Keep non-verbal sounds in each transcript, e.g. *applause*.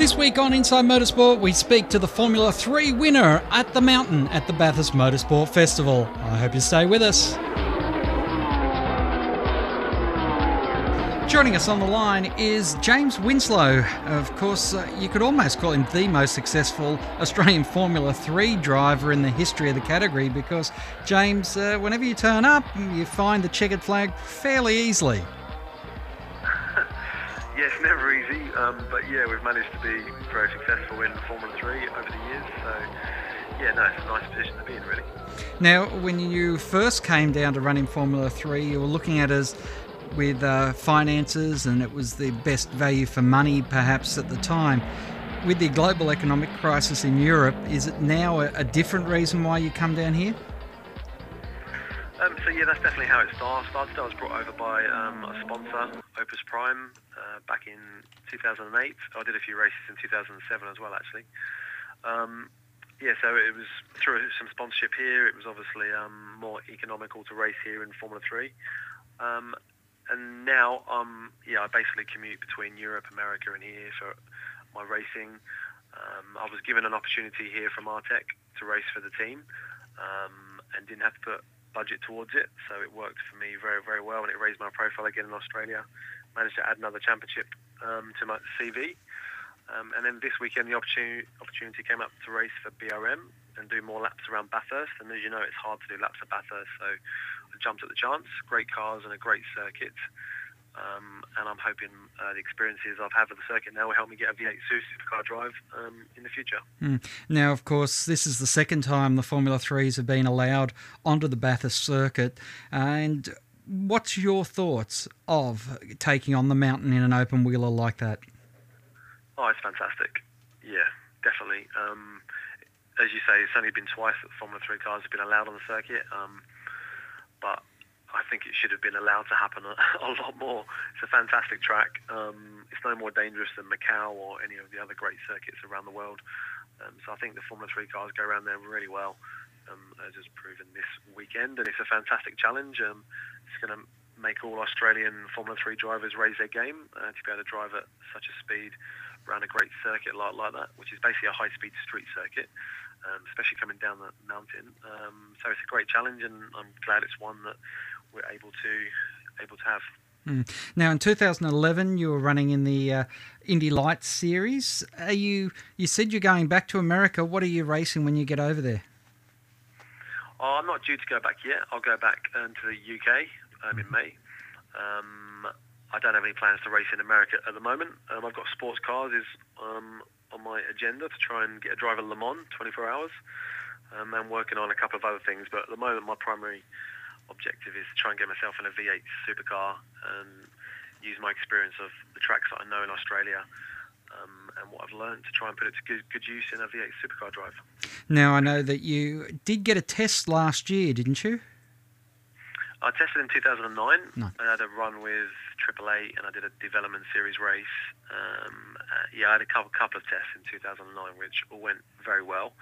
This week on Inside Motorsport, we speak to the Formula 3 winner at the mountain at the Bathurst Motorsport Festival. I hope you stay with us. Joining us on the line is James Winslow. Of course, uh, you could almost call him the most successful Australian Formula 3 driver in the history of the category because, James, uh, whenever you turn up, you find the checkered flag fairly easily. Yes, never easy, um, but yeah, we've managed to be very successful in Formula 3 over the years, so yeah, no, it's a nice position to be in, really. Now, when you first came down to running Formula 3, you were looking at us with uh, finances and it was the best value for money perhaps at the time. With the global economic crisis in Europe, is it now a, a different reason why you come down here? Um, so yeah, that's definitely how it started. I was brought over by um, a sponsor, Opus Prime, uh, back in 2008. I did a few races in 2007 as well, actually. Um, yeah, so it was through some sponsorship here. It was obviously um, more economical to race here in Formula 3. Um, and now, um, yeah, I basically commute between Europe, America, and here for my racing. Um, I was given an opportunity here from R-Tek to race for the team, um, and didn't have to put budget towards it, so it worked for me very, very well, and it raised my profile again in Australia. Managed to add another championship um, to my CV, um, and then this weekend the opportunity opportunity came up to race for BRM and do more laps around Bathurst. And as you know, it's hard to do laps at Bathurst, so I jumped at the chance. Great cars and a great circuit. Um, and I'm hoping uh, the experiences I've had with the circuit now will help me get a V8 supercar drive um, in the future. Mm. Now, of course, this is the second time the Formula 3s have been allowed onto the Bathurst circuit. And what's your thoughts of taking on the mountain in an open wheeler like that? Oh, it's fantastic. Yeah, definitely. Um, as you say, it's only been twice that Formula 3 cars have been allowed on the circuit. Um, but I think it should have been allowed to happen a, *laughs* a lot more. It's a fantastic track. Um, it's no more dangerous than Macau or any of the other great circuits around the world. Um, so I think the Formula 3 cars go around there really well, um, as is proven this weekend. And it's a fantastic challenge. Um, it's going to make all Australian Formula 3 drivers raise their game uh, to be able to drive at such a speed around a great circuit like, like that, which is basically a high-speed street circuit. Um, especially coming down the mountain. Um, so it's a great challenge, and I'm glad it's one that we're able to able to have. Mm. Now, in 2011, you were running in the uh, Indy Lights series. Are you? You said you're going back to America. What are you racing when you get over there? Oh, I'm not due to go back yet. I'll go back um, to the UK um, in May. Um, I don't have any plans to race in America at the moment. Um, I've got sports cars is um, on my agenda to try and get a drive at Le Mans 24 hours. Um, I'm working on a couple of other things, but at the moment my primary objective is to try and get myself in a V8 supercar and use my experience of the tracks that I know in Australia um, and what I've learned to try and put it to good, good use in a V8 supercar drive. Now, I know that you did get a test last year, didn't you? I tested in 2009. No. I had a run with Triple Eight, and I did a development series race. Um, uh, yeah, I had a couple, couple of tests in 2009, which all went very well.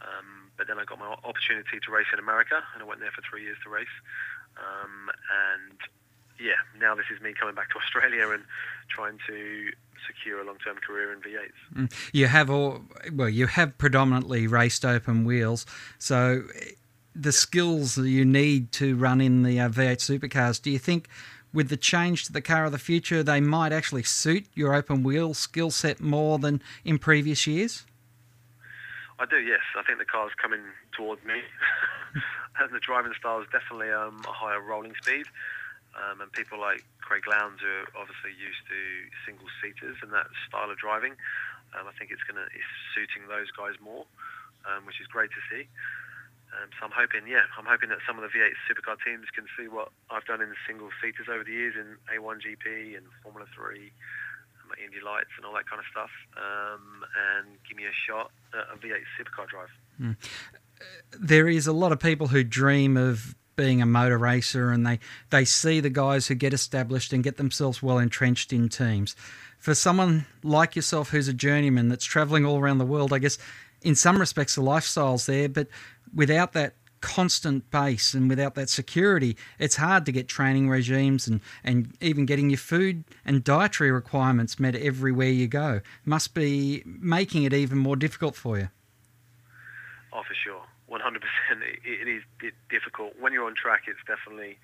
Um, but then I got my opportunity to race in America, and I went there for three years to race. Um, and yeah, now this is me coming back to Australia and trying to secure a long-term career in V8s. Mm. You have all well, you have predominantly raced open wheels, so the skills that you need to run in the uh, V8 supercars. Do you think? With the change to the car of the future, they might actually suit your open wheel skill set more than in previous years? I do, yes. I think the car's coming towards me, *laughs* and the driving style is definitely um, a higher rolling speed. Um, and people like Craig Lowndes, are obviously used to single seaters and that style of driving, um, I think it's going to is suiting those guys more, um, which is great to see. Um, so I'm hoping, yeah, I'm hoping that some of the V8 supercar teams can see what I've done in single seaters over the years in A1GP and Formula 3 Indy Lights and all that kind of stuff, um, and give me a shot at a V8 supercar drive. Mm. There is a lot of people who dream of being a motor racer and they, they see the guys who get established and get themselves well entrenched in teams. For someone like yourself who's a journeyman that's travelling all around the world, I guess in some respects the lifestyle's there, but without that constant base and without that security, it's hard to get training regimes and, and even getting your food and dietary requirements met everywhere you go. Must be making it even more difficult for you. Oh, for sure. 100%. It, is difficult. When you're on track, it's definitely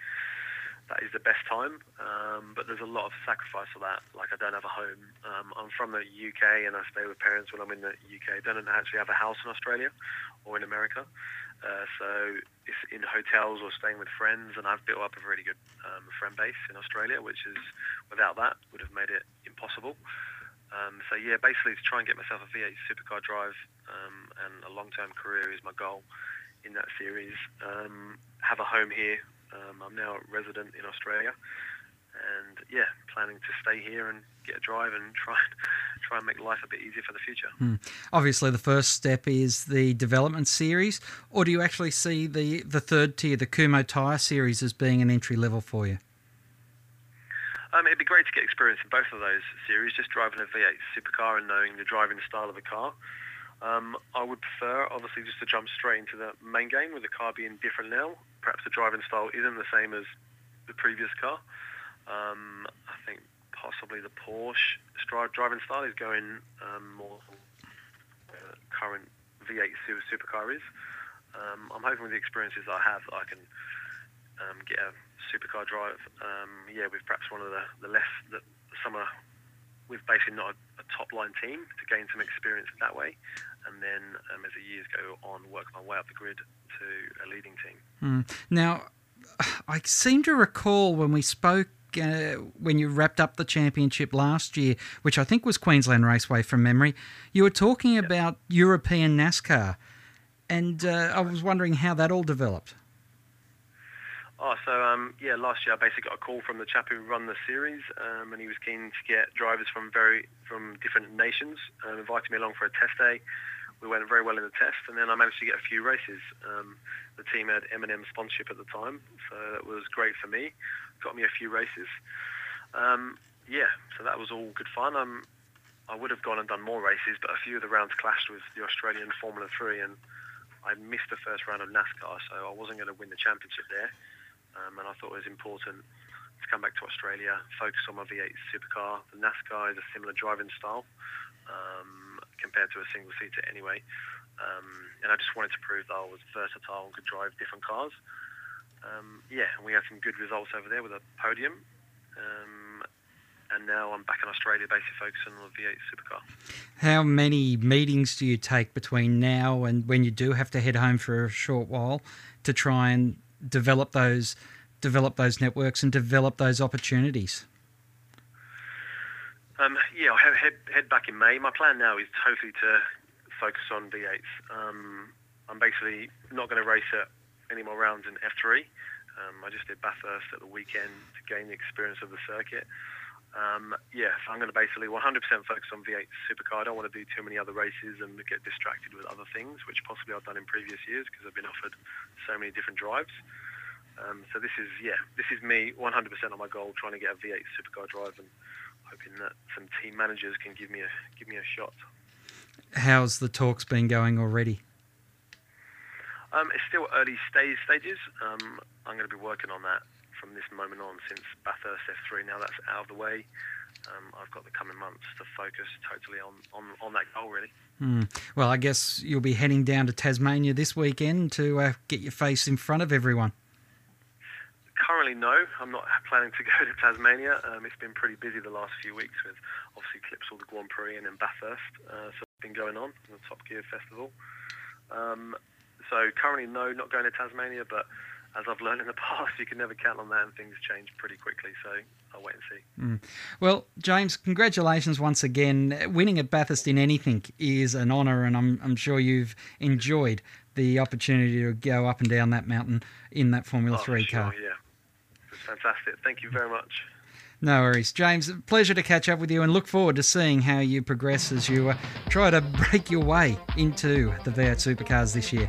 that is the best time. Um, but there's a lot of sacrifice for that. Like I don't have a home. Um, I'm from the UK and I stay with parents when I'm in the UK. I don't actually have a house in Australia or in America. Uh, so it's in hotels or staying with friends, and I've built up a really good um, friend base in Australia, which is without that would have made it impossible. Um, so yeah, basically to try and get myself a V8 supercar drive um, and a long-term career is my goal in that series. Um, have a home here um, I'm now a resident in Australia, and yeah, planning to stay here and get a drive and *laughs* try and try and make life a bit easier for the future. Hmm. Obviously, the first step is the development series, or do you actually see the the third tier, the Kumho Tyre series, as being an entry level for you? Um, it'd be great to get experience in both of those series, just driving a V8 supercar and knowing the driving style of the car. Um, I would prefer, obviously, just to jump straight into the main game with the car being different now. Perhaps the driving style isn't the same as the previous car. Um, I think possibly the Porsche driving style is going um, more uh, current V8 supercar is. Um, I'm hoping with the experiences I have, that I can um, get a supercar drive. Um, yeah, with perhaps one of the, the less the, some of with basically not a, top line team to gain some experience that way, and then um, as the years go on, work my way up the grid to a leading team. Mm. Now, I seem to recall when we spoke. Uh, when you wrapped up the championship last year, which I think was Queensland Raceway from memory, you were talking yep. about European NASCAR, and uh, I was wondering how that all developed. Oh, so um, yeah, last year I basically got a call from the chap who run the series, um, and he was keen to get drivers from very from different nations, um, invited me along for a test day. We went very well in the test, and then I managed to get a few races. Um, the team had M&M sponsorship at the time, so that was great for me. Got me a few races. Um, yeah, so that was all good fun. Um, I would have gone and done more races, but a few of the rounds clashed with the Australian Formula 3, and I missed the first round of NASCAR, so I wasn't going to win the championship there um, and I thought it was important to come back to Australia, focus on my V8 supercar. The NASCAR is a similar driving style um, compared to a single seater anyway, um, and I just wanted to prove that I was versatile and could drive different cars. Um, yeah, and we had some good results over there with a podium. Um, and now I'm back in Australia, basically focusing on the V8 supercar. How many meetings do you take between now and when you do have to head home for a short while to try and develop those develop those networks and develop those opportunities? Um, yeah, I'll head, head back in May. My plan now is totally to focus on V8s. Um, I'm basically not going to race at any more rounds in F3. Um, I just did Bathurst at the weekend to gain the experience of the circuit. Um, yeah, I'm going to basically 100% focus on V8 Supercar. I don't want to do too many other races and get distracted with other things, which possibly I've done in previous years because I've been offered so many different drives. Um, so this is yeah, this is me 100% on my goal, trying to get a V8 supercar drive and hoping that some team managers can give me a give me a shot. How's the talks been going already? Um, it's still early stage stages. Um, I'm going to be working on that from this moment on. Since Bathurst F3 now that's out of the way, um, I've got the coming months to focus totally on, on, on that goal, really. Mm. Well, I guess you'll be heading down to Tasmania this weekend to uh, get your face in front of everyone currently, no. I'm not planning to *laughs* go to Tasmania. Um, it's been pretty busy the last few weeks with obviously Clipsal, the Grand Prix, and then Bathurst. Uh, so it's been going on the Top Gear Festival. Um, so currently, no, not going to Tasmania. But as I've learned in the *laughs* past, you can never count on that, and things change pretty quickly. So I'll wait and see. Mm. Well, James, congratulations once again. Winning at Bathurst in anything is an honour, and I'm, I'm sure you've enjoyed the opportunity to go up and down that mountain in that Formula oh, 3 sure, car. Yeah, it's fantastic. Thank you very much. No worries. James, pleasure to catch up with you and look forward to seeing how you progress as you uh, try to *laughs* break your way into the V8 supercars this year.